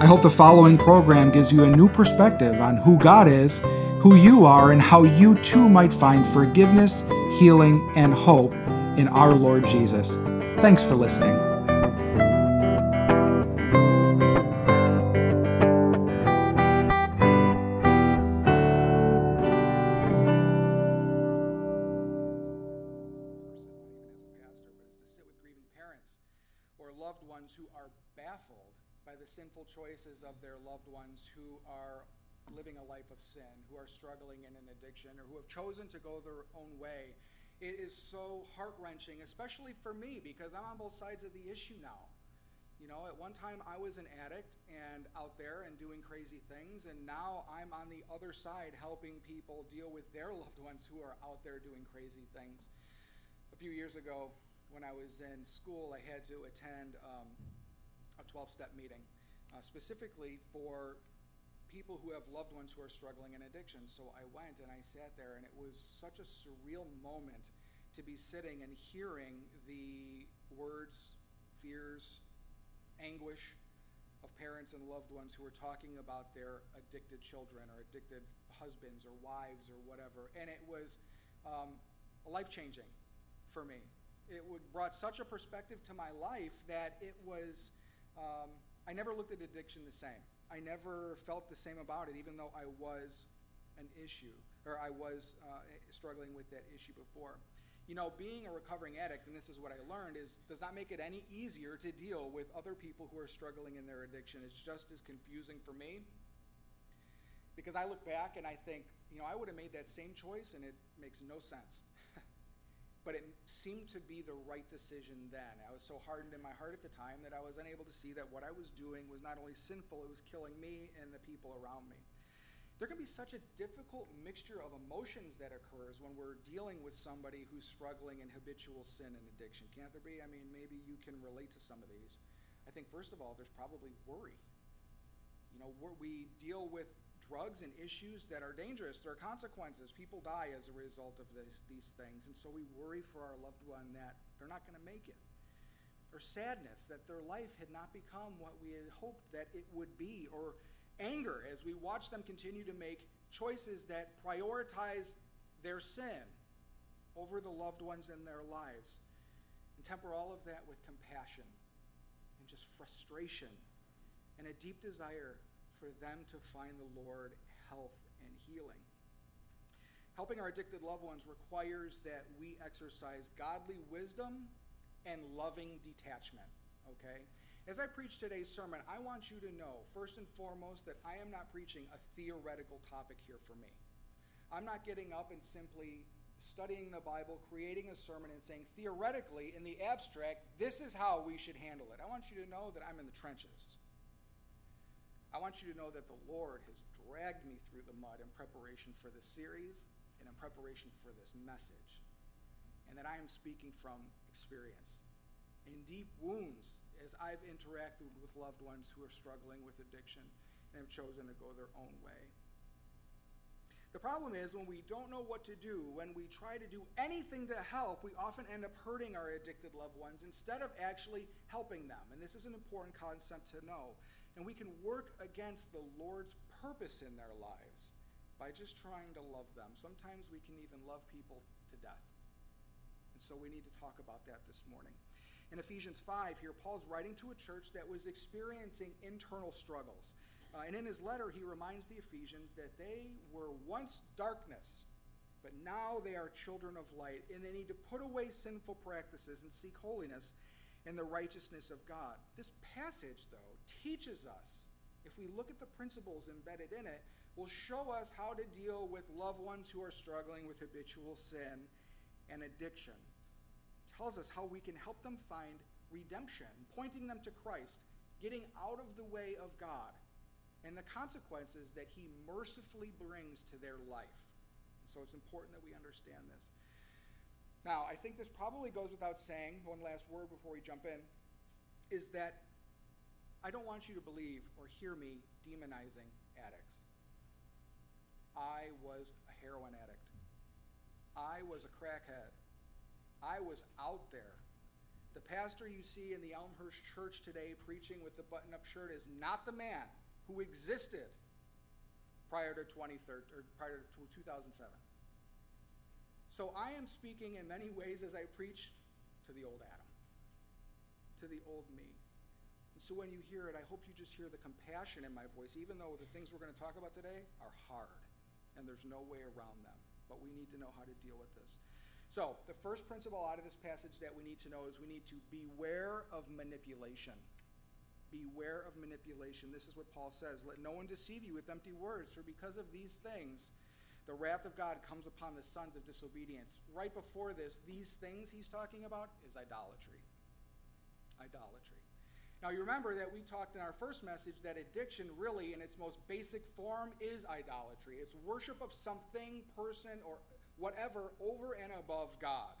I hope the following program gives you a new perspective on who God is, who you are, and how you too might find forgiveness, healing, and hope in our Lord Jesus. Thanks for listening. Choices of their loved ones who are living a life of sin, who are struggling in an addiction, or who have chosen to go their own way. It is so heart wrenching, especially for me, because I'm on both sides of the issue now. You know, at one time I was an addict and out there and doing crazy things, and now I'm on the other side helping people deal with their loved ones who are out there doing crazy things. A few years ago, when I was in school, I had to attend um, a 12 step meeting, uh, specifically for people who have loved ones who are struggling in addiction. So I went and I sat there, and it was such a surreal moment to be sitting and hearing the words, fears, anguish of parents and loved ones who were talking about their addicted children or addicted husbands or wives or whatever. And it was um, life changing for me. It would, brought such a perspective to my life that it was um, I never looked at addiction the same. I never felt the same about it, even though I was an issue, or I was uh, struggling with that issue before. You know, being a recovering addict, and this is what I learned, is does not make it any easier to deal with other people who are struggling in their addiction. It's just as confusing for me because I look back and I think, you know, I would have made that same choice and it makes no sense but it seemed to be the right decision then. I was so hardened in my heart at the time that I was unable to see that what I was doing was not only sinful, it was killing me and the people around me. There can be such a difficult mixture of emotions that occurs when we're dealing with somebody who's struggling in habitual sin and addiction. Can't there be? I mean, maybe you can relate to some of these. I think, first of all, there's probably worry. You know, we deal with drugs and issues that are dangerous. There are consequences. People die as a result of this, these things. And so we worry for our loved one that they're not going to make it. Or sadness that their life had not become what we had hoped that it would be. Or anger as we watch them continue to make choices that prioritize their sin over the loved ones in their lives. And temper all of that with compassion and just frustration and a deep desire for them to find the Lord health and healing. Helping our addicted loved ones requires that we exercise godly wisdom and loving detachment, okay? As I preach today's sermon, I want you to know, first and foremost, that I am not preaching a theoretical topic here for me. I'm not getting up and simply studying the Bible, creating a sermon, and saying, theoretically, in the abstract, this is how we should handle it. I want you to know that I'm in the trenches. I want you to know that the Lord has dragged me through the mud in preparation for this series and in preparation for this message, and that I am speaking from experience. In deep wounds, as I've interacted with loved ones who are struggling with addiction and have chosen to go their own way. The problem is when we don't know what to do, when we try to do anything to help, we often end up hurting our addicted loved ones instead of actually helping them. And this is an important concept to know. And we can work against the Lord's purpose in their lives by just trying to love them. Sometimes we can even love people to death. And so we need to talk about that this morning. In Ephesians 5, here, Paul's writing to a church that was experiencing internal struggles. Uh, and in his letter, he reminds the Ephesians that they were once darkness, but now they are children of light, and they need to put away sinful practices and seek holiness and the righteousness of God. This passage, though, teaches us, if we look at the principles embedded in it, will show us how to deal with loved ones who are struggling with habitual sin and addiction. It tells us how we can help them find redemption, pointing them to Christ, getting out of the way of God, and the consequences that he mercifully brings to their life. So it's important that we understand this. Now, I think this probably goes without saying, one last word before we jump in, is that I don't want you to believe or hear me demonizing addicts. I was a heroin addict. I was a crackhead. I was out there. The pastor you see in the Elmhurst church today preaching with the button up shirt is not the man who existed prior to 2013 or prior to 2007. So I am speaking in many ways as I preach to the old Adam, to the old me. And so when you hear it, I hope you just hear the compassion in my voice, even though the things we're going to talk about today are hard and there's no way around them. But we need to know how to deal with this. So, the first principle out of this passage that we need to know is we need to beware of manipulation. Beware of manipulation. This is what Paul says Let no one deceive you with empty words, for because of these things, the wrath of God comes upon the sons of disobedience. Right before this, these things he's talking about is idolatry. Idolatry. Now, you remember that we talked in our first message that addiction, really, in its most basic form, is idolatry. It's worship of something, person, or whatever over and above God.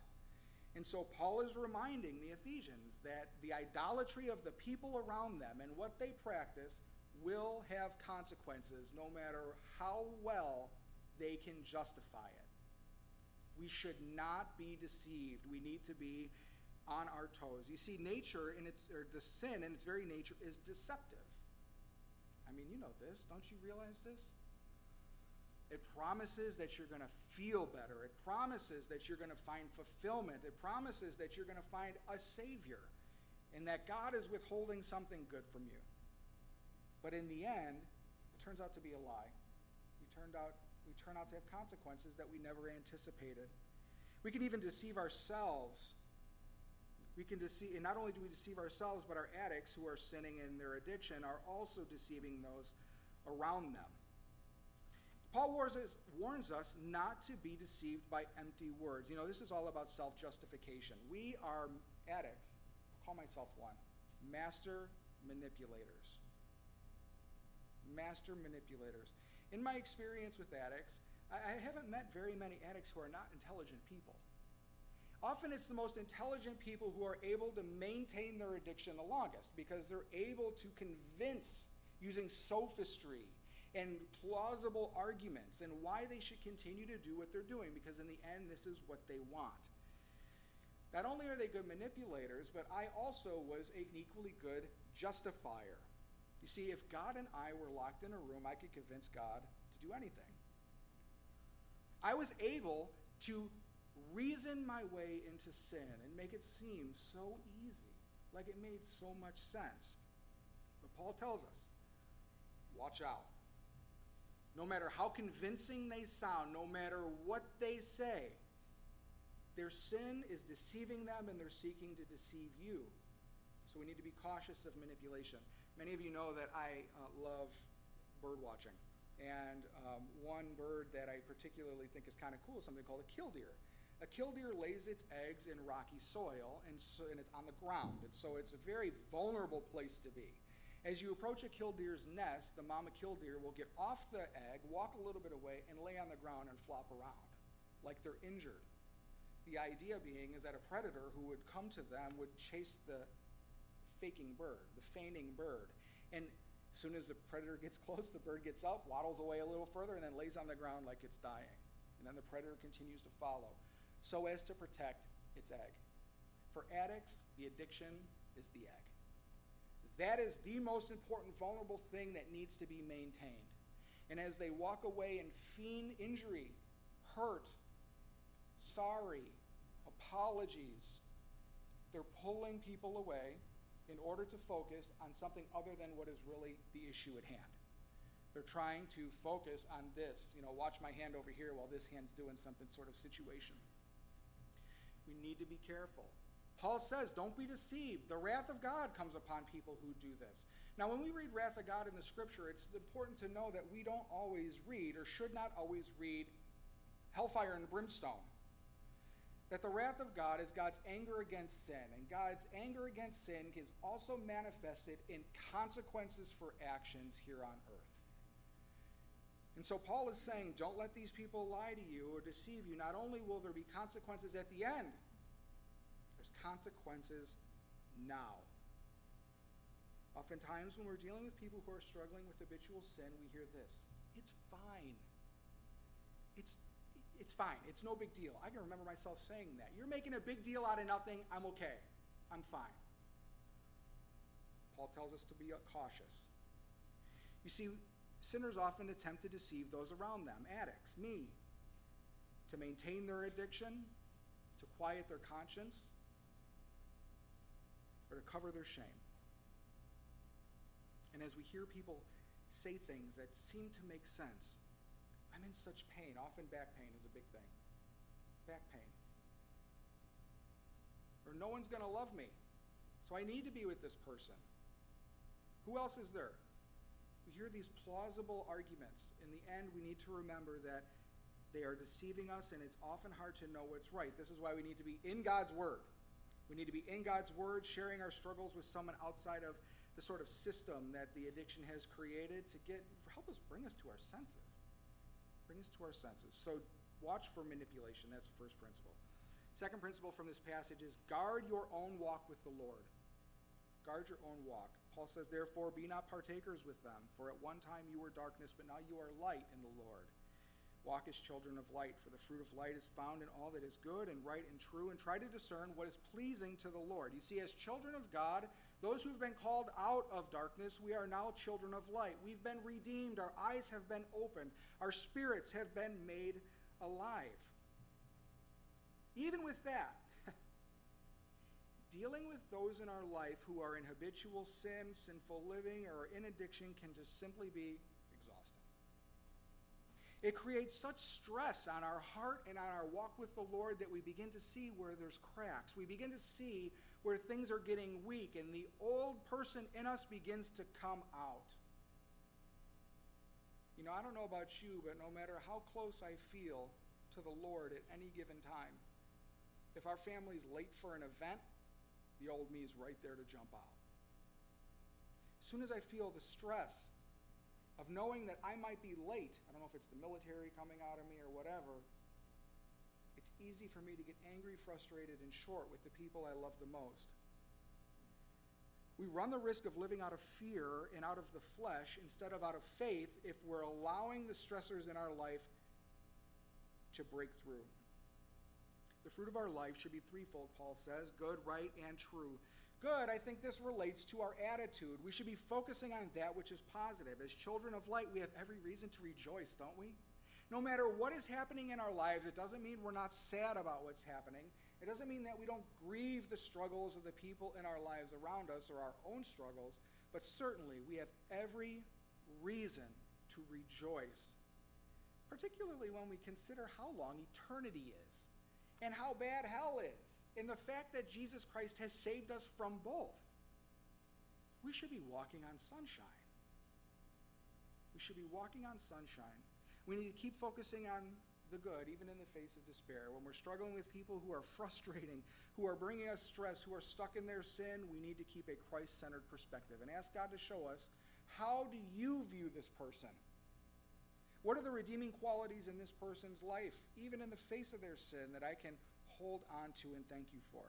And so, Paul is reminding the Ephesians that the idolatry of the people around them and what they practice will have consequences no matter how well they can justify it. We should not be deceived. We need to be on our toes. You see, nature in its or the sin in its very nature is deceptive. I mean, you know this. Don't you realize this? It promises that you're going to feel better. It promises that you're going to find fulfillment. It promises that you're going to find a Savior and that God is withholding something good from you. But in the end, it turns out to be a lie. We, turned out, we turn out to have consequences that we never anticipated. We can even deceive ourselves we can deceive, and not only do we deceive ourselves, but our addicts who are sinning in their addiction are also deceiving those around them. Paul warns us, warns us not to be deceived by empty words. You know, this is all about self justification. We are addicts, I'll call myself one, master manipulators. Master manipulators. In my experience with addicts, I haven't met very many addicts who are not intelligent people. Often it's the most intelligent people who are able to maintain their addiction the longest because they're able to convince using sophistry and plausible arguments and why they should continue to do what they're doing because in the end this is what they want. Not only are they good manipulators, but I also was an equally good justifier. You see, if God and I were locked in a room, I could convince God to do anything. I was able to reason my way into sin and make it seem so easy, like it made so much sense. But Paul tells us watch out. No matter how convincing they sound, no matter what they say, their sin is deceiving them and they're seeking to deceive you. So we need to be cautious of manipulation. Many of you know that I uh, love bird watching. And um, one bird that I particularly think is kind of cool is something called a killdeer. A killdeer lays its eggs in rocky soil, and, so, and it's on the ground, and so it's a very vulnerable place to be. As you approach a killdeer's nest, the mama killdeer will get off the egg, walk a little bit away, and lay on the ground and flop around like they're injured. The idea being is that a predator who would come to them would chase the faking bird, the feigning bird. And as soon as the predator gets close, the bird gets up, waddles away a little further, and then lays on the ground like it's dying. And then the predator continues to follow so as to protect its egg. For addicts, the addiction is the egg. That is the most important vulnerable thing that needs to be maintained. And as they walk away and fiend injury, hurt, sorry, apologies, they're pulling people away in order to focus on something other than what is really the issue at hand. They're trying to focus on this, you know, watch my hand over here while this hand's doing something sort of situation. We need to be careful. Paul says, Don't be deceived. The wrath of God comes upon people who do this. Now, when we read wrath of God in the scripture, it's important to know that we don't always read, or should not always read, hellfire and brimstone. That the wrath of God is God's anger against sin, and God's anger against sin is also manifested in consequences for actions here on earth. And so Paul is saying, don't let these people lie to you or deceive you. Not only will there be consequences at the end, there's consequences now. Oftentimes, when we're dealing with people who are struggling with habitual sin, we hear this it's fine. It's, it's fine. It's no big deal. I can remember myself saying that. You're making a big deal out of nothing. I'm okay. I'm fine. Paul tells us to be cautious. You see, sinners often attempt to deceive those around them, addicts, me, to maintain their addiction, to quiet their conscience, or to cover their shame. And as we hear people say things that seem to make sense, I'm in such pain. Often back pain is a big thing. Back pain. Or no one's going to love me, so I need to be with this person. Who else is there? We hear these plausible arguments. In the end, we need to remember that they are deceiving us, and it's often hard to know what's right. This is why we need to be in God's Word. We need to be in God's Word, sharing our struggles with someone outside of the sort of system that the addiction has created to get help us bring us to our senses. Bring us to our senses. So watch for manipulation. That's the first principle. Second principle from this passage is guard your own walk with the Lord. Guard your own walk. Paul says, Therefore, be not partakers with them, for at one time you were darkness, but now you are light in the Lord. Walk as children of light, for the fruit of light is found in all that is good and right and true, and try to discern what is pleasing to the Lord. You see, as children of God, those who've been called out of darkness, we are now children of light. We've been redeemed, our eyes have been opened, our spirits have been made alive. Even with that, dealing with those in our life who are in habitual sin, sinful living, or in addiction can just simply be exhausting. It creates such stress on our heart and on our walk with the Lord that we begin to see where there's cracks. We begin to see where things are getting weak, and the old person in us begins to come out. You know, I don't know about you, but no matter how close I feel to the Lord at any given time, if our family's late for an event, the old me is right there to jump out. As soon as I feel the stress of knowing that I might be late, I don't know if it's the military coming out of me or whatever, it's easy for me to get angry, frustrated, and short with the people I love the most. We run the risk of living out of fear and out of the flesh instead of out of faith if we're allowing the stressors in our life to break through. The fruit of our life should be threefold, Paul says good, right, and true. Good, I think this relates to our attitude. We should be focusing on that which is positive. As children of light, we have every reason to rejoice, don't we? No matter what is happening in our lives, it doesn't mean we're not sad about what's happening. It doesn't mean that we don't grieve the struggles of the people in our lives around us or our own struggles, but certainly we have every reason to rejoice, particularly when we consider how long eternity is and how bad hell is, and the fact that Jesus Christ has saved us from both. We should be walking on sunshine. We should be walking on sunshine. We need to keep focusing on the good, even in the face of despair. When we're struggling with people who are frustrating, who are bringing us stress, who are stuck in their sin, we need to keep a Christ centered perspective and ask God to show us how do you view this person? What are the redeeming qualities in this person's life, even in the face of their sin, that I can hold on to and thank you for?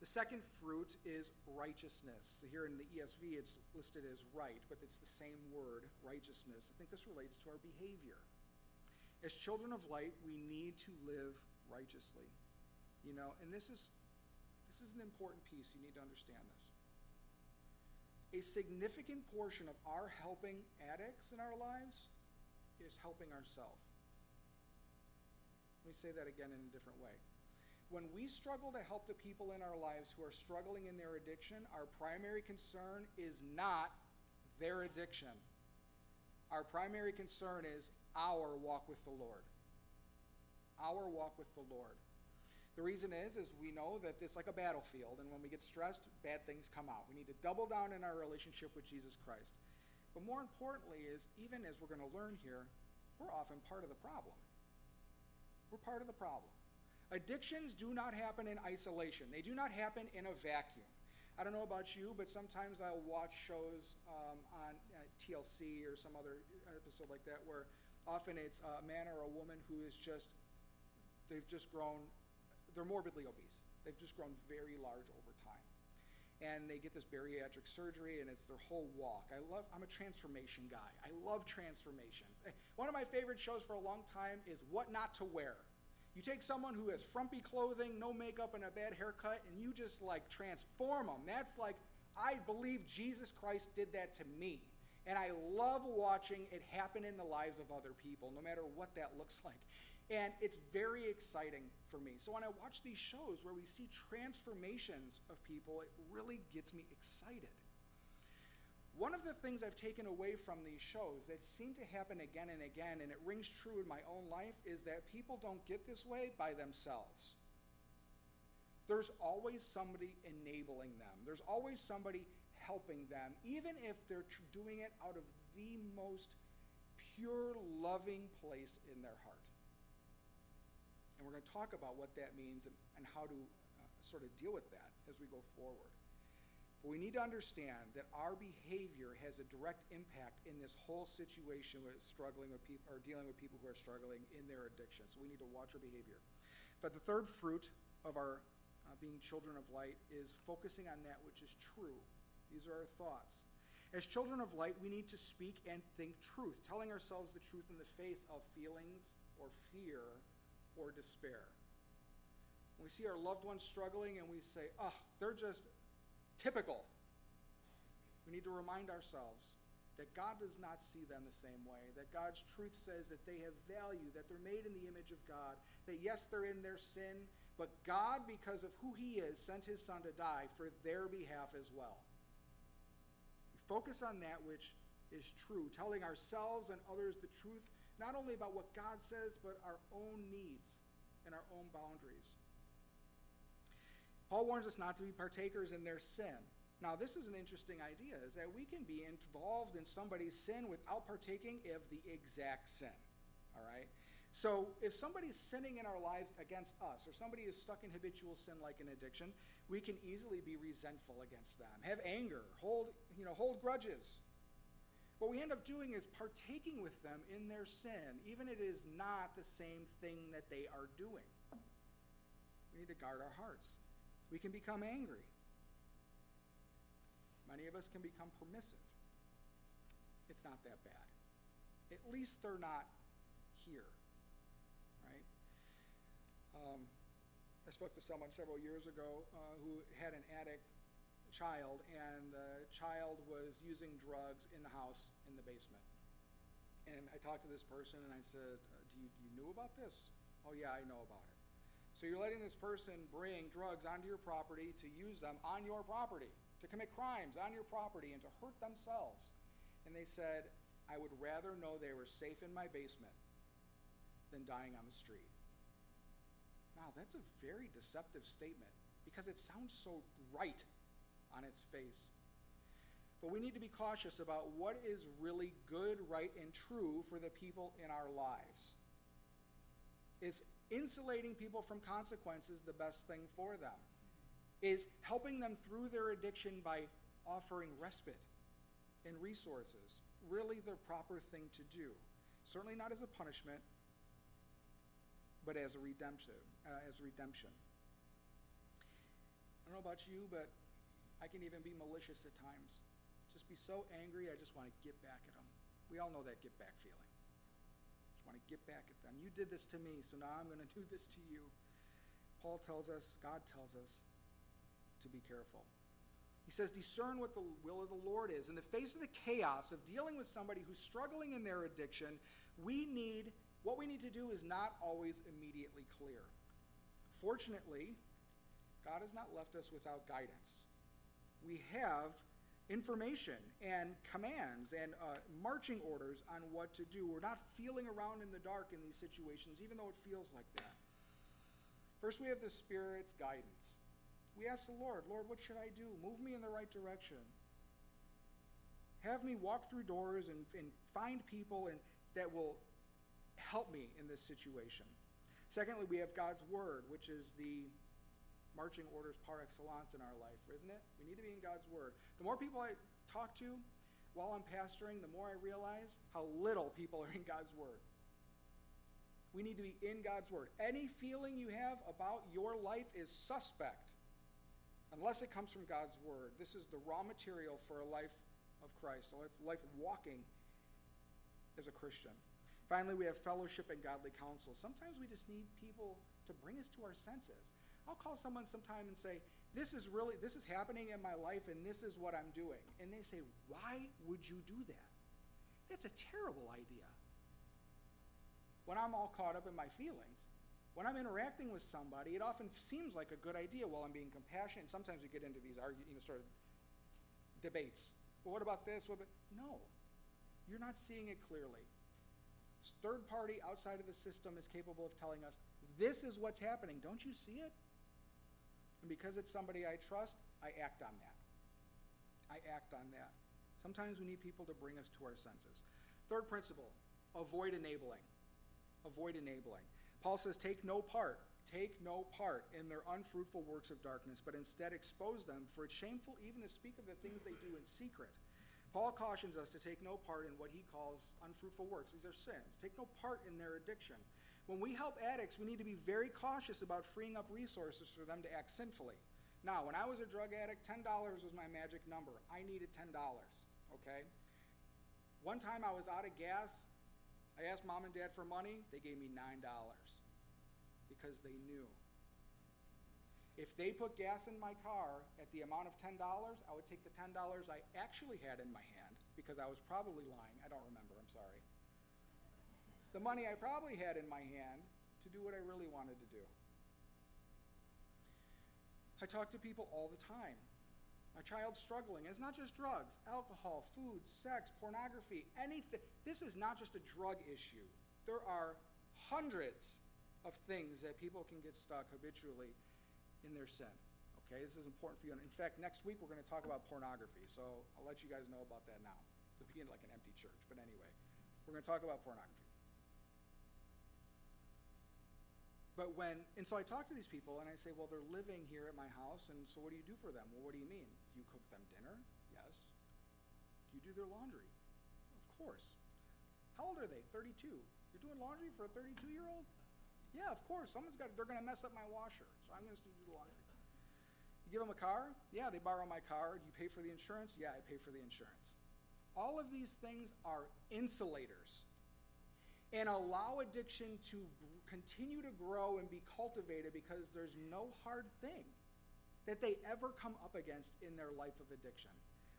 The second fruit is righteousness. So here in the ESV, it's listed as right, but it's the same word, righteousness. I think this relates to our behavior. As children of light, we need to live righteously. You know, and this is this is an important piece. You need to understand this a significant portion of our helping addicts in our lives is helping ourselves. Let me say that again in a different way. When we struggle to help the people in our lives who are struggling in their addiction, our primary concern is not their addiction. Our primary concern is our walk with the Lord. Our walk with the Lord. The reason is, is we know that it's like a battlefield, and when we get stressed, bad things come out. We need to double down in our relationship with Jesus Christ. But more importantly is, even as we're going to learn here, we're often part of the problem. We're part of the problem. Addictions do not happen in isolation. They do not happen in a vacuum. I don't know about you, but sometimes I'll watch shows um, on uh, TLC or some other episode like that where often it's a man or a woman who is just, they've just grown, they're morbidly obese. They've just grown very large over time. And they get this bariatric surgery and it's their whole walk. I love, I'm a transformation guy. I love transformations. Eh, one of my favorite shows for a long time is What Not to Wear. You take someone who has frumpy clothing, no makeup, and a bad haircut, and you just like transform them. That's like, I believe Jesus Christ did that to me. And I love watching it happen in the lives of other people, no matter what that looks like. And it's very exciting for me. So when I watch these shows where we see transformations of people, it really gets me excited. One of the things I've taken away from these shows that seem to happen again and again, and it rings true in my own life, is that people don't get this way by themselves. There's always somebody enabling them, there's always somebody helping them, even if they're doing it out of the most pure, loving place in their heart. And we're going to talk about what that means and, and how to uh, sort of deal with that as we go forward. But we need to understand that our behavior has a direct impact in this whole situation with struggling with people or dealing with people who are struggling in their addiction. So we need to watch our behavior. But the third fruit of our uh, being children of light is focusing on that which is true. These are our thoughts. As children of light, we need to speak and think truth, telling ourselves the truth in the face of feelings or fear or despair. We see our loved ones struggling and we say, oh, they're just typical. We need to remind ourselves that God does not see them the same way, that God's truth says that they have value, that they're made in the image of God, that yes, they're in their sin, but God, because of who He is, sent His Son to die for their behalf as well. We focus on that which is true, telling ourselves and others the truth, not only about what God says, but our own needs and our own boundaries. Paul warns us not to be partakers in their sin. Now, this is an interesting idea, is that we can be involved in somebody's sin without partaking of the exact sin. All right? So, if somebody's sinning in our lives against us, or somebody is stuck in habitual sin like an addiction, we can easily be resentful against them, have anger, hold, you know, hold grudges. What we end up doing is partaking with them in their sin, even if it is not the same thing that they are doing. We need to guard our hearts. We can become angry. Many of us can become permissive. It's not that bad. At least they're not here, right? Um, I spoke to someone several years ago uh, who had an addict child, and the child was using drugs in the house in the basement. And I talked to this person and I said, uh, do, you, you knew about this? Oh, yeah, I know about it. So you're letting this person bring drugs onto your property to use them on your property, to commit crimes on your property, and to hurt themselves. And they said, I would rather know they were safe in my basement than dying on the street. Now, that's a very deceptive statement because it sounds so right on its face. But we need to be cautious about what is really good, right, and true for the people in our lives. Is insulating people from consequences the best thing for them? Is helping them through their addiction by offering respite and resources really the proper thing to do? Certainly not as a punishment, but as a redemption. Uh, as redemption. I don't know about you, but I can even be malicious at times. Just be so angry, I just want to get back at them. We all know that get back feeling Just want to get back at them. You did this to me, so now I'm going to do this to you. Paul tells us, God tells us to be careful. He says, discern what the will of the Lord is. In the face of the chaos of dealing with somebody who's struggling in their addiction, we need, what we need to do is not always immediately clear. Fortunately, God has not left us without guidance. We have information and commands and uh, marching orders on what to do. We're not feeling around in the dark in these situations, even though it feels like that. First, we have the Spirit's guidance. We ask the Lord, Lord, what should I do? Move me in the right direction. Have me walk through doors and, and find people and, that will help me in this situation. Secondly, we have God's Word, which is the marching orders par excellence in our life, isn't it? We need to be in God's Word. The more people I talk to while I'm pastoring, the more I realize how little people are in God's Word. We need to be in God's Word. Any feeling you have about your life is suspect unless it comes from God's Word. This is the raw material for a life of Christ, a life, life walking as a Christian. Finally, we have fellowship and godly counsel. Sometimes we just need people to bring us to our senses. I'll call someone sometime and say, This is really, this is happening in my life and this is what I'm doing. And they say, Why would you do that? That's a terrible idea. When I'm all caught up in my feelings, when I'm interacting with somebody, it often seems like a good idea while I'm being compassionate. Sometimes we get into these argue, you know, sort of debates. Well, what about this? What about... No, you're not seeing it clearly. This third party outside of the system is capable of telling us, this is what's happening. Don't you see it? And because it's somebody I trust, I act on that. I act on that. Sometimes we need people to bring us to our senses. Third principle avoid enabling. Avoid enabling. Paul says, Take no part, take no part in their unfruitful works of darkness, but instead expose them, for it's shameful even to speak of the things they do in secret. Paul cautions us to take no part in what he calls unfruitful works. These are sins. Take no part in their addiction. When we help addicts, we need to be very cautious about freeing up resources for them to act sinfully. Now, when I was a drug addict, $10 was my magic number. I needed $10, okay? One time I was out of gas. I asked mom and dad for money. They gave me $9 because they knew. If they put gas in my car at the amount of $10, I would take the $10 I actually had in my hand because I was probably lying. I don't remember, I'm sorry. The money I probably had in my hand to do what I really wanted to do. I talk to people all the time. My child's struggling. And it's not just drugs, alcohol, food, sex, pornography, anything. This is not just a drug issue. There are hundreds of things that people can get stuck habitually in their sin. Okay, this is important for you. And in fact, next week we're going to talk about pornography. So I'll let you guys know about that now. It'll begin like an empty church. But anyway, we're going to talk about pornography. But when, and so I talk to these people and I say, well, they're living here at my house, and so what do you do for them? Well, what do you mean? Do you cook them dinner? Yes. Do you do their laundry? Of course. How old are they? 32. You're doing laundry for a 32 year old? Yeah, of course. Someone's got, they're going to mess up my washer, so I'm going to do the laundry. You give them a car? Yeah, they borrow my car. You pay for the insurance? Yeah, I pay for the insurance. All of these things are insulators and allow addiction to continue to grow and be cultivated because there's no hard thing that they ever come up against in their life of addiction.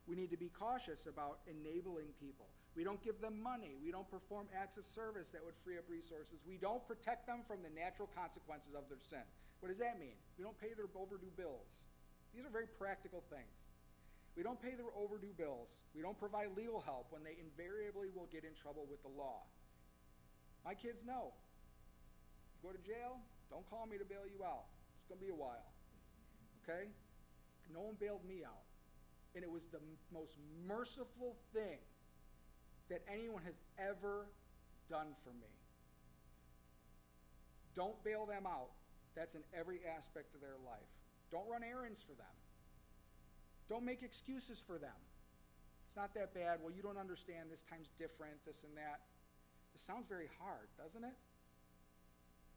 We need to be cautious about enabling people. We don't give them money. We don't perform acts of service that would free up resources. We don't protect them from the natural consequences of their sin. What does that mean? We don't pay their overdue bills. These are very practical things. We don't pay their overdue bills. We don't provide legal help when they invariably will get in trouble with the law. My kids know go to jail, don't call me to bail you out. It's going to be a while. Okay? No one bailed me out. And it was the m- most merciful thing that anyone has ever done for me. Don't bail them out. That's in every aspect of their life. Don't run errands for them. Don't make excuses for them. It's not that bad. Well, you don't understand. This time's different, this and that. This sounds very hard, doesn't it?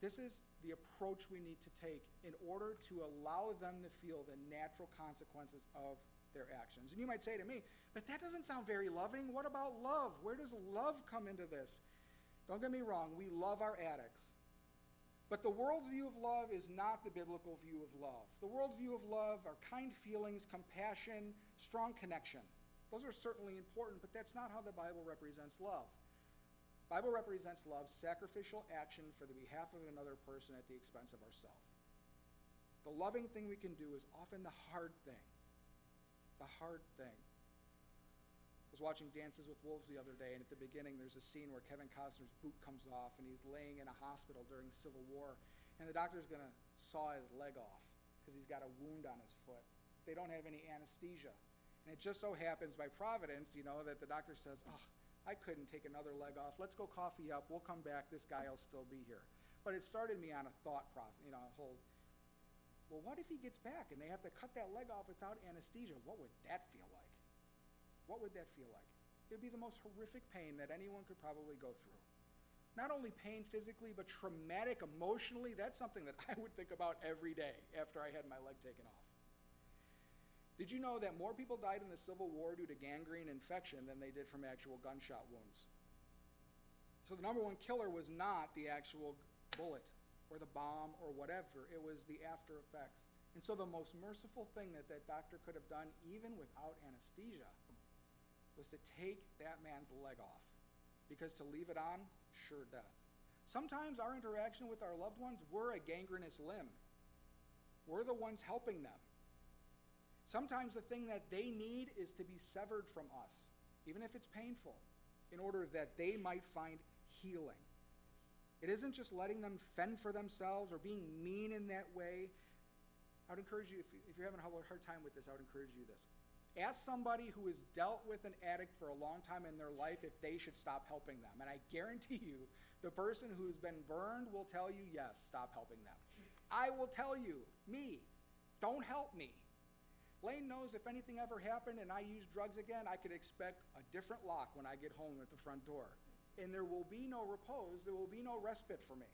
This is the approach we need to take in order to allow them to feel the natural consequences of their actions. And you might say to me, but that doesn't sound very loving. What about love? Where does love come into this? Don't get me wrong, we love our addicts. But the world's view of love is not the biblical view of love. The world's view of love are kind feelings, compassion, strong connection. Those are certainly important, but that's not how the Bible represents love. Bible represents love, sacrificial action for the behalf of another person at the expense of ourselves. The loving thing we can do is often the hard thing. The hard thing. I was watching Dances with Wolves the other day, and at the beginning, there's a scene where Kevin Costner's boot comes off, and he's laying in a hospital during Civil War, and the doctor's going to saw his leg off because he's got a wound on his foot. They don't have any anesthesia. And it just so happens by providence, you know, that the doctor says, oh, I couldn't take another leg off. Let's go coffee up. We'll come back. This guy will still be here. But it started me on a thought process, you know, a whole Well, what if he gets back and they have to cut that leg off without anesthesia? What would that feel like? What would that feel like? It would be the most horrific pain that anyone could probably go through. Not only pain physically, but traumatic emotionally. That's something that I would think about every day after I had my leg taken off. Did you know that more people died in the Civil War due to gangrene infection than they did from actual gunshot wounds? So the number one killer was not the actual bullet or the bomb or whatever, it was the after effects. And so the most merciful thing that that doctor could have done, even without anesthesia, was to take that man's leg off. Because to leave it on, sure death. Sometimes our interaction with our loved ones, we're a gangrenous limb. We're the ones helping them. Sometimes the thing that they need is to be severed from us, even if it's painful, in order that they might find healing. It isn't just letting them fend for themselves or being mean in that way. I would encourage you, if, you're having a hard time with this, I would encourage you this. Ask somebody who has dealt with an addict for a long time in their life if they should stop helping them. And I guarantee you, the person who's been burned will tell you, yes, stop helping them. I will tell you, me, don't help me. Lane knows if anything ever happened and I use drugs again, I could expect a different lock when I get home at the front door. And there will be no repose, there will be no respite for me.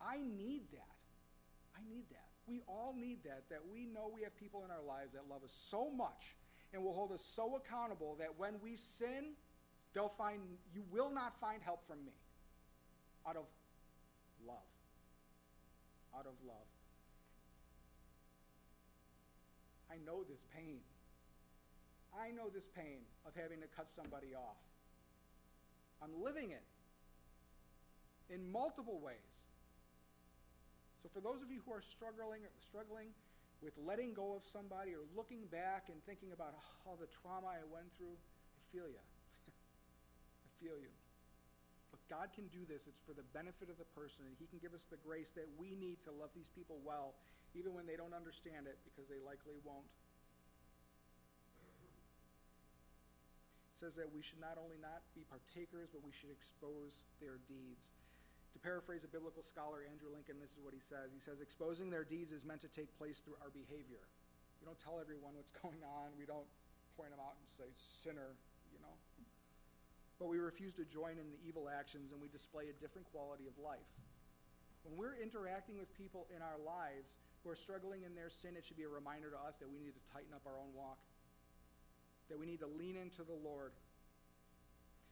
I need that. I need that. We all need that, that we know we have people in our lives that love us so much and will hold us so accountable that when we sin, they'll find, you will not find help from me out of love. Out of love. I know this pain. I know this pain of having to cut somebody off. I'm living it in multiple ways. So for those of you who are struggling struggling with letting go of somebody or looking back and thinking about all the trauma I went through, I feel you. I feel you. But God can do this. It's for the benefit of the person, and He can give us the grace that we need to love these people well even when they don't understand it, because they likely won't. It says that we should not only not be partakers, but we should expose their deeds. To paraphrase a biblical scholar, Andrew Lincoln, this is what he says. He says, Exposing their deeds is meant to take place through our behavior. We don't tell everyone what's going on, we don't point them out and say, sinner, you know. But we refuse to join in the evil actions and we display a different quality of life. When we're interacting with people in our lives, who are struggling in their sin, it should be a reminder to us that we need to tighten up our own walk, that we need to lean into the Lord.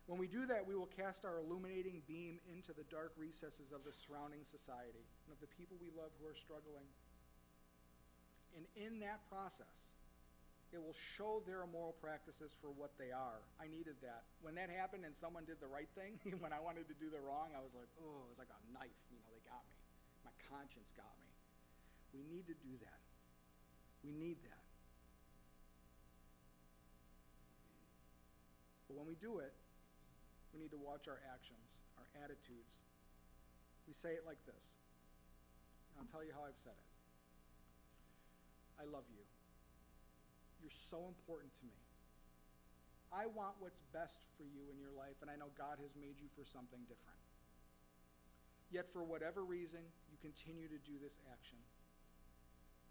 When we do that, we will cast our illuminating beam into the dark recesses of the surrounding society and of the people we love who are struggling. And in that process, it will show their immoral practices for what they are. I needed that. When that happened and someone did the right thing, when I wanted to do the wrong, I was like, oh, it was like a knife. You know, they conscience got me. We need to do that. We need that. But when we do it, we need to watch our actions, our attitudes. We say it like this. I'll tell you how I've said it. I love you. You're so important to me. I want what's best for you in your life, and I know God has made you for something different. Yet, for whatever reason, continue to do this action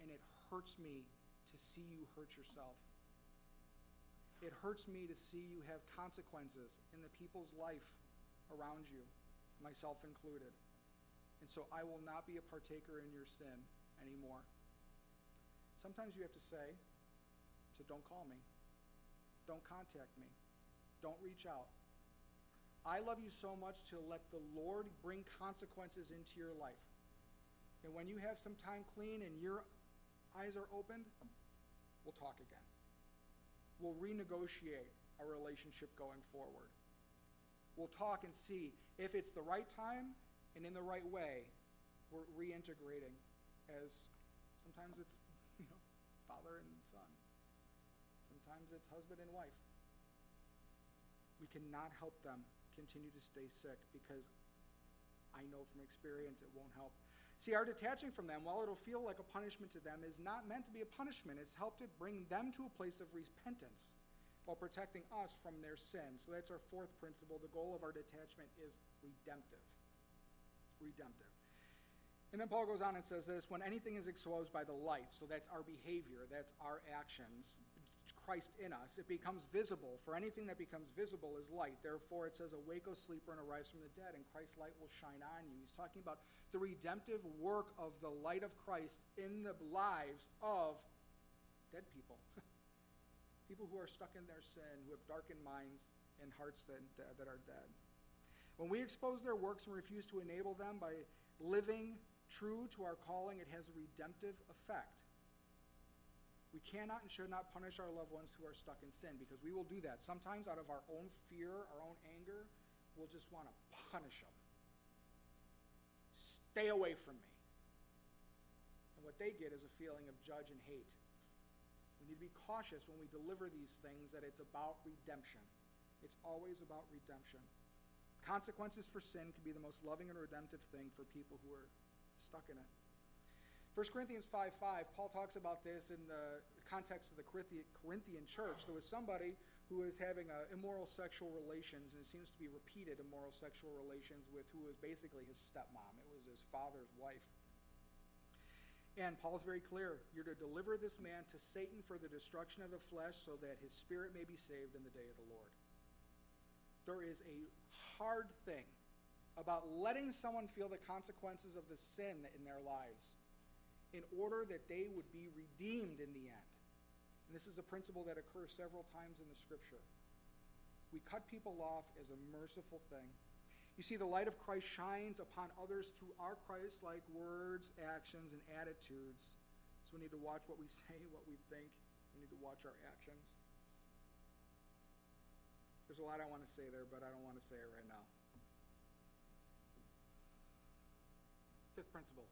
and it hurts me to see you hurt yourself. It hurts me to see you have consequences in the people's life around you, myself included. And so I will not be a partaker in your sin anymore. Sometimes you have to say, so don't call me. Don't contact me. Don't reach out. I love you so much to let the Lord bring consequences into your life. And when you have some time clean and you're eyes are opened, we'll talk again. We'll renegotiate our relationship going forward. We'll talk and see if it's the right time and in the right way, we're reintegrating as sometimes it's, you know, father and son. Sometimes it's husband and wife. We cannot help them continue to stay sick because I know from experience it won't help. See, our detaching from them, while it'll feel like a punishment to them, is not meant to be a punishment. It's helped to bring them to a place of repentance while protecting us from their sin. So that's our fourth principle. The goal of our detachment is redemptive. Redemptive. And then Paul goes on and says this when anything is exposed by the light, so that's our behavior, that's our actions, Christ in us, it becomes visible. For anything that becomes visible is light. Therefore, it says, Awake, O sleeper, and arise from the dead, and Christ's light will shine on you. He's talking about the redemptive work of the light of Christ in the lives of dead people. people who are stuck in their sin, who have darkened minds and hearts that, that are dead. When we expose their works and refuse to enable them by living true to our calling, it has a redemptive effect. We cannot and should not punish our loved ones who are stuck in sin because we will do that. Sometimes, out of our own fear, our own anger, we'll just want to punish them. Stay away from me. And what they get is a feeling of judge and hate. We need to be cautious when we deliver these things that it's about redemption. It's always about redemption. Consequences for sin can be the most loving and redemptive thing for people who are stuck in it. 1 Corinthians 5 5, Paul talks about this in the context of the Corinthian church. There was somebody who was having uh, immoral sexual relations, and it seems to be repeated immoral sexual relations with who was basically his stepmom. It was his father's wife. And Paul's very clear you're to deliver this man to Satan for the destruction of the flesh so that his spirit may be saved in the day of the Lord. There is a hard thing about letting someone feel the consequences of the sin in their lives in order that they would be redeemed in the end. And this is a principle that occurs several times in the scripture. We cut people off as a merciful thing. You see, the light of Christ shines upon others through our Christ like words, actions, and attitudes. So we need to watch what we say, what we think. We need to watch our actions. There's a lot I want to say there, but I don't want to say it right now. Fifth principle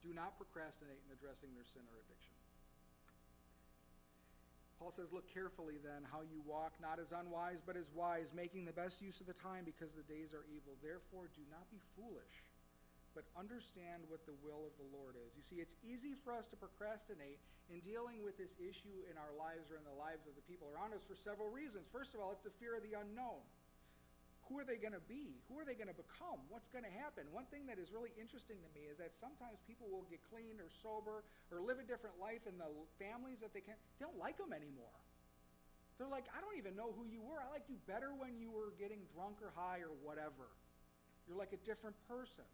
do not procrastinate in addressing their sin or addiction. Paul says, Look carefully then how you walk, not as unwise, but as wise, making the best use of the time because the days are evil. Therefore, do not be foolish, but understand what the will of the Lord is. You see, it's easy for us to procrastinate in dealing with this issue in our lives or in the lives of the people around us for several reasons. First of all, it's the fear of the unknown who are they going to be? Who are they going to become? What's going to happen? One thing that is really interesting to me is that sometimes people will get clean or sober or live a different life in the families that they can't, they don't like them anymore. They're like, I don't even know who you were. I liked you better when you were getting drunk or high or whatever. You're like a different person.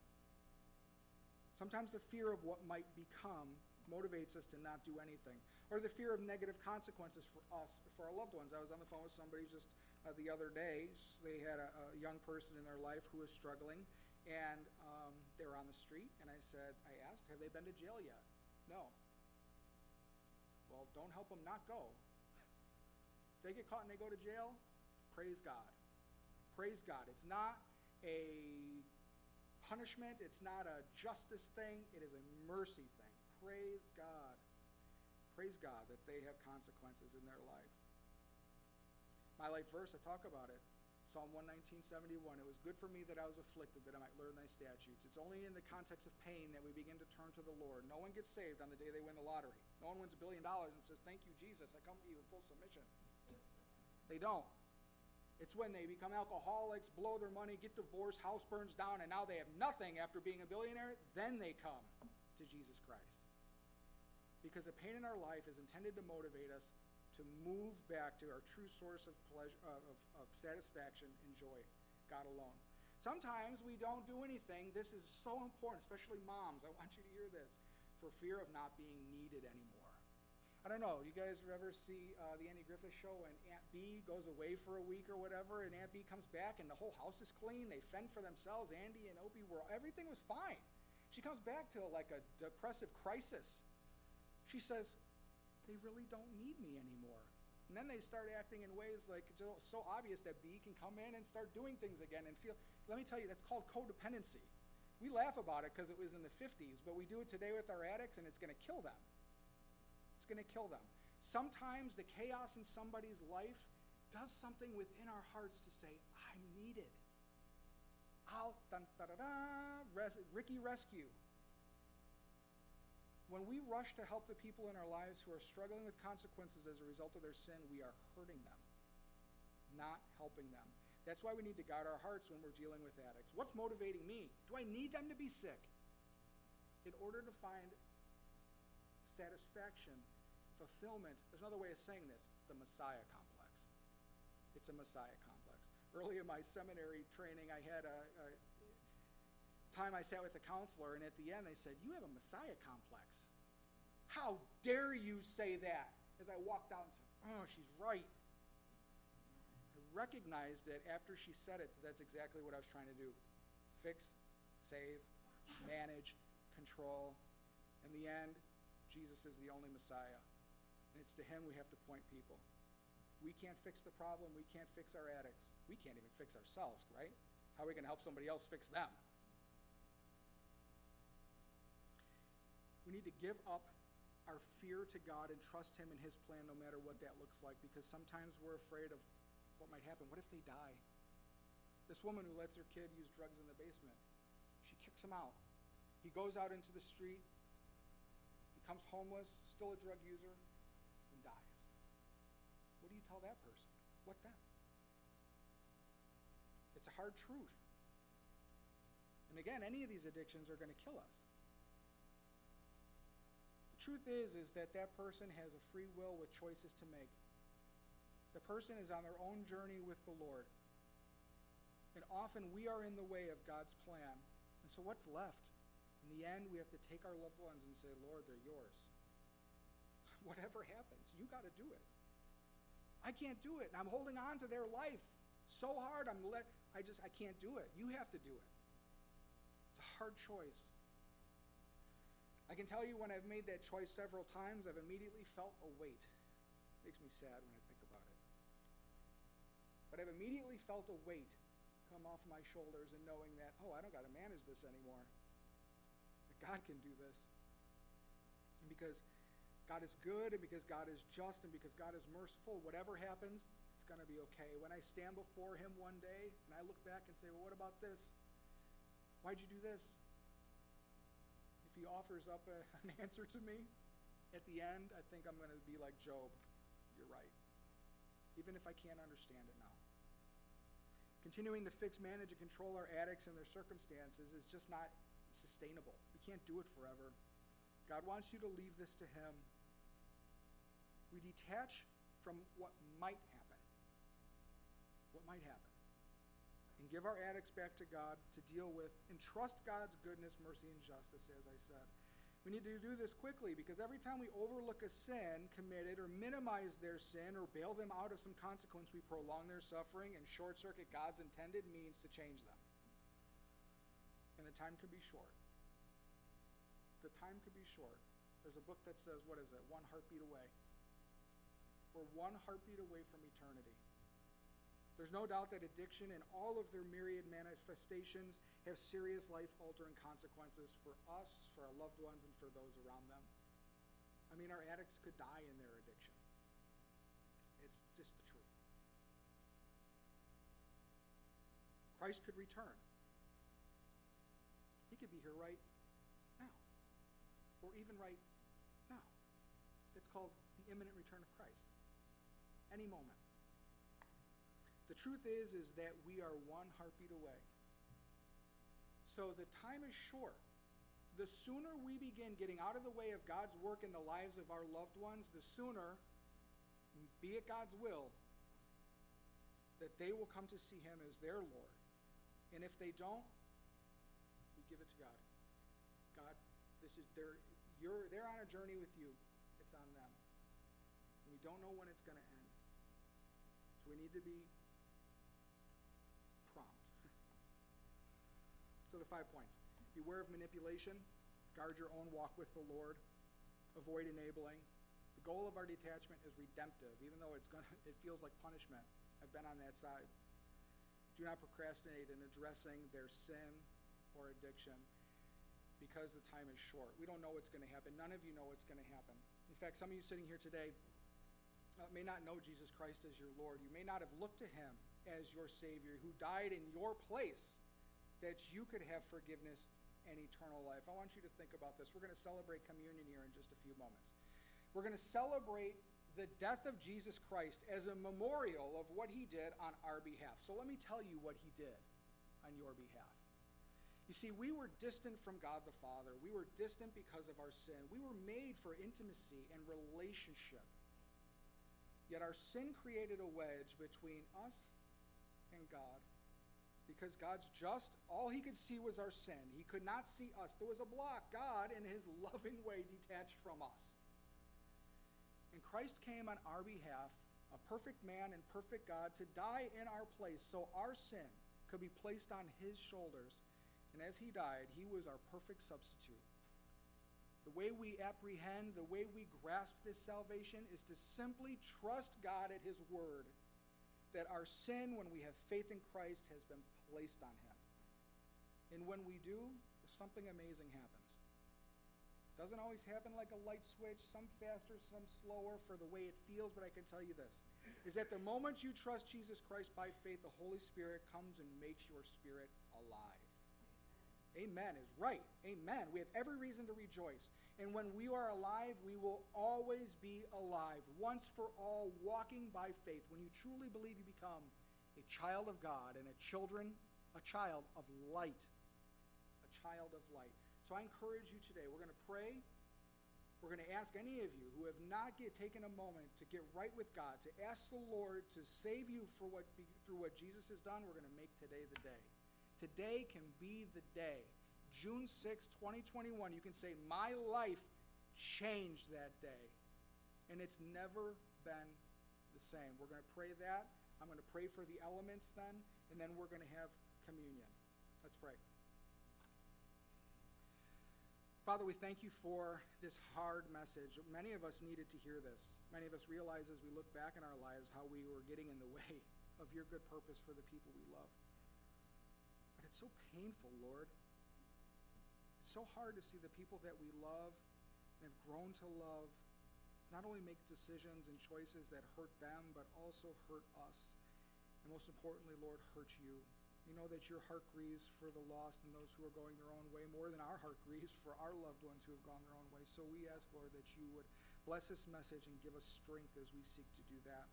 Sometimes the fear of what might become motivates us to not do anything. Or the fear of negative consequences for us, for our loved ones. I was on the phone with somebody just uh, the other day. They had a, a, young person in their life who was struggling, and um, they were on the street. And I said, I asked, have they been to jail yet? No. Well, don't help them not go. If they get caught and they go to jail, praise God. Praise God. It's not a punishment, it's not a justice thing, it is a mercy thing. Praise God. Praise God that they have consequences in their life. My life verse, I talk about it. Psalm 119, 71. It was good for me that I was afflicted, that I might learn thy statutes. It's only in the context of pain that we begin to turn to the Lord. No one gets saved on the day they win the lottery. No one wins a billion dollars and says, Thank you, Jesus. I come to you in full submission. They don't. It's when they become alcoholics, blow their money, get divorced, house burns down, and now they have nothing after being a billionaire, then they come to Jesus Christ. Because the pain in our life is intended to motivate us to move back to our true source of pleasure, of, of satisfaction and joy, God alone. Sometimes we don't do anything. This is so important, especially moms. I want you to hear this for fear of not being needed anymore. I don't know. You guys ever see uh, the Andy Griffith show when Aunt Bee goes away for a week or whatever, and Aunt Bee comes back and the whole house is clean. They fend for themselves. Andy and Opie were everything was fine. She comes back to like a depressive crisis. She says, they really don't need me anymore. And then they start acting in ways like so obvious that Bee can come in and start doing things again and feel. Let me tell you, that's called codependency. We laugh about it because it was in the 50s, but we do it today with our addicts and it's going to kill them. It's going to kill them. Sometimes the chaos in somebody's life does something within our hearts to say, I'm needed. I'll, dun, da, da, da, res, Ricky Rescue. When we rush to help the people in our lives who are struggling with consequences as a result of their sin, we are hurting them, not helping them. That's why we need to guard our hearts when we're dealing with addicts. What's motivating me? Do I need them to be sick? in order to find satisfaction, fulfillment, there's another way of saying this it's a Messiah complex. It's a Messiah complex. Early in my seminary training, I had a, time I sat with a counselor, and at the end they said, You have a Messiah complex. How dare you say that? As I walked out and said, Oh, she's right. I recognized that after she said it, that's exactly what I was trying to do fix, save, manage, control. In the end, Jesus is the only Messiah. And it's to him we have to point people. We can't fix the problem. We can't fix our addicts. We can't even fix ourselves, right? How are we going to help somebody else fix them? We need to give up our fear to God and trust Him and His plan no matter what that looks like because sometimes we're afraid of what might happen. What if they die? This woman who lets her kid use drugs in the basement, she kicks him out. He goes out into the street, becomes homeless, still a drug user, and dies. What do you tell that person? What then? It's a hard truth. And again, any of these addictions are going to kill us. Truth is is that that person has a free will with choices to make. The person is on their own journey with the Lord. And often we are in the way of God's plan. And so what's left? In the end, we have to take our loved ones and say, Lord, they're yours. Whatever happens, you got to do it. I can't do it. And I'm holding on to their life so hard. I'm let I just I can't do it. You have to do it. It's a hard choice. I can tell you when I've made that choice several times, I've immediately felt a weight. It makes me sad when I think about it. But I've immediately felt a weight come off my shoulders and knowing that, oh, I don't got to manage this anymore. That God can do this. And because God is good and because God is just and because God is merciful, whatever happens, it's going to be okay. When I stand before Him one day and I look back and say, well, what about this? Why'd you do this? He offers up a, an answer to me at the end, I think I'm going to be like Job. You're right. Even if I can't understand it now. Continuing to fix, manage, and control our addicts and their circumstances is just not sustainable. We can't do it forever. God wants you to leave this to Him. We detach from what might happen. What might happen. And give our addicts back to God to deal with and trust God's goodness, mercy, and justice, as I said. We need to do this quickly because every time we overlook a sin committed or minimize their sin or bail them out of some consequence, we prolong their suffering and short circuit God's intended means to change them. And the time could be short. The time could be short. There's a book that says, what is it? One heartbeat away. We're one heartbeat away from eternity. There's no doubt that addiction and all of their myriad manifestations have serious life altering consequences for us, for our loved ones, and for those around them. I mean, our addicts could die in their addiction. It's just the truth. Christ could return. He could be here right now, or even right now. It's called the imminent return of Christ. Any moment. The truth is, is that we are one heartbeat away. So the time is short. The sooner we begin getting out of the way of God's work in the lives of our loved ones, the sooner, be it God's will, that they will come to see Him as their Lord. And if they don't, we give it to God. God, this is their, you're, they're on a journey with you. It's on them. And we don't know when it's going to end. So we need to be So the five points. Beware of manipulation, guard your own walk with the Lord, avoid enabling. The goal of our detachment is redemptive, even though it's gonna it feels like punishment. I've been on that side. Do not procrastinate in addressing their sin or addiction because the time is short. We don't know what's going to happen. None of you know what's going to happen. In fact, some of you sitting here today uh, may not know Jesus Christ as your Lord. You may not have looked to him as your Savior who died in your place that you could have forgiveness and eternal life. I want you to think about this. We're going to celebrate communion here in just a few moments. We're going to celebrate the death of Jesus Christ as a memorial of what he did on our behalf. So let me tell you what he did on your behalf. You see, we were distant from God the Father. We were distant because of our sin. We were made for intimacy and relationship. Yet our sin created a wedge between us and God. Because God's just, all he could see was our sin. He could not see us. There was a block. God, in his loving way, detached from us. And Christ came on our behalf, a perfect man and perfect God, to die in our place so our sin could be placed on his shoulders and as he died, he was our perfect substitute. The way we apprehend, the way we grasp this salvation is to simply trust God at his word that our sin, when we have faith in Christ, has been placed on him. And when we do, something amazing happens. Doesn't always happen like a light switch, some faster, some slower for the way it feels, but I can tell you this is that the moment you trust Jesus Christ by faith, the Holy Spirit comes and makes your spirit alive. Amen is right. Amen. We have every reason to rejoice. And when we are alive, we will always be alive, once for all, walking by faith. When you truly believe you become a child of God and a children, a child of light. A child of light. So I encourage you today, we're going to pray. We're going to ask any of you who have not get, taken a moment to get right with God, to ask the Lord to save you for what, through what Jesus has done. We're going to make today the day. Today can be the day. June 6, 2021, you can say, My life changed that day. And it's never been the same. We're going to pray that. I'm going to pray for the elements then, and then we're going to have communion. Let's pray. Father, we thank you for this hard message. Many of us needed to hear this. Many of us realize as we look back in our lives how we were getting in the way of your good purpose for the people we love. But It's so painful, Lord. It's so hard to see the people that we love and have grown to love not only make decisions and choices that hurt them, but also hurt us. And most importantly, Lord, hurt you. We know that your heart grieves for the lost and those who are going their own way more than our heart grieves for our loved ones who have gone their own way. So we ask, Lord, that you would bless this message and give us strength as we seek to do that.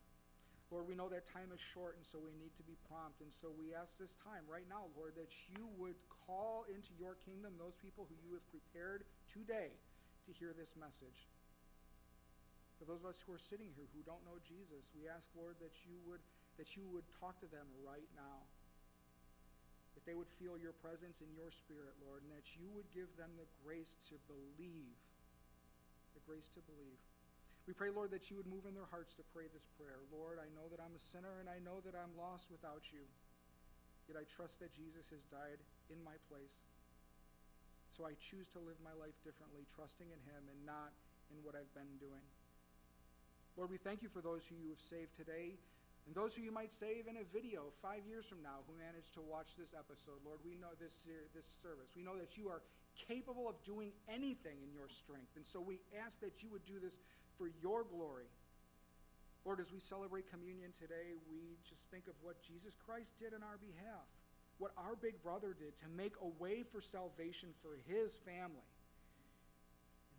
Lord, we know that time is short, and so we need to be prompt. And so we ask this time, right now, Lord, that you would call into your kingdom those people who you have prepared today to hear this message. For those of us who are sitting here who don't know Jesus, we ask, Lord, that you would, that you would talk to them right now. That they would feel your presence in your spirit, Lord, and that you would give them the grace to believe. The grace to believe. We pray, Lord, that you would move in their hearts to pray this prayer. Lord, I know that I'm a sinner and I know that I'm lost without you. Yet I trust that Jesus has died in my place. So I choose to live my life differently, trusting in him and not in what I've been doing. Lord, we thank you for those who you have saved today and those who you might save in a video five years from now who managed to watch this episode. Lord, we know this, this service. We know that you are capable of doing anything in your strength. And so we ask that you would do this for your glory. Lord, as we celebrate communion today, we just think of what Jesus Christ did in our behalf, what our big brother did to make a way for salvation for his family.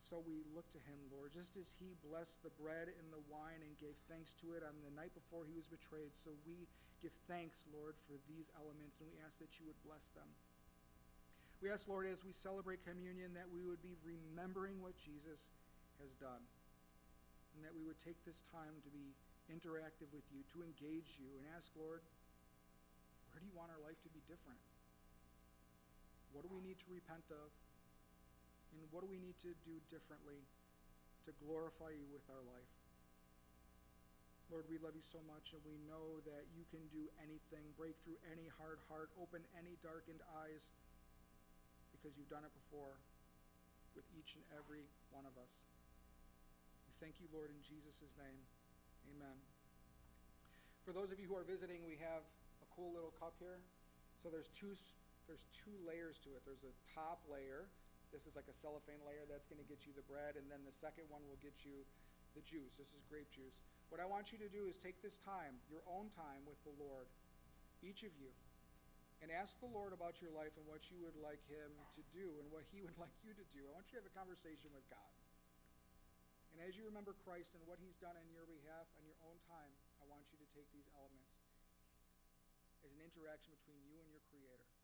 So we look to him, Lord, just as he blessed the bread and the wine and gave thanks to it on the night before he was betrayed. So we give thanks, Lord, for these elements, and we ask that you would bless them. We ask, Lord, as we celebrate communion, that we would be remembering what Jesus has done and that we would take this time to be interactive with you, to engage you, and ask, Lord, where do you want our life to be different? What do we need to repent of? And what do we need to do differently to glorify you with our life? Lord, we love you so much, and we know that you can do anything, break through any hard heart, open any darkened eyes, because you've done it before with each and every one of us We thank you, Lord, in Jesus' name. Amen. For those of you who are visiting, we have a cool little cup here. So there's two there's two layers to it. There's a top layer. This is like a cellophane layer that's going to get you the bread, and then the second one will get you the juice. This is grape juice. What I want you to do is take this time, your own time with the Lord, each of you, and ask the Lord about your life and what you would like Him to do and what He would like you to do. I want you to have a conversation with God. And as you remember Christ and what he's done in your behalf on your own time, I want you to take these elements as an interaction between you and your Creator.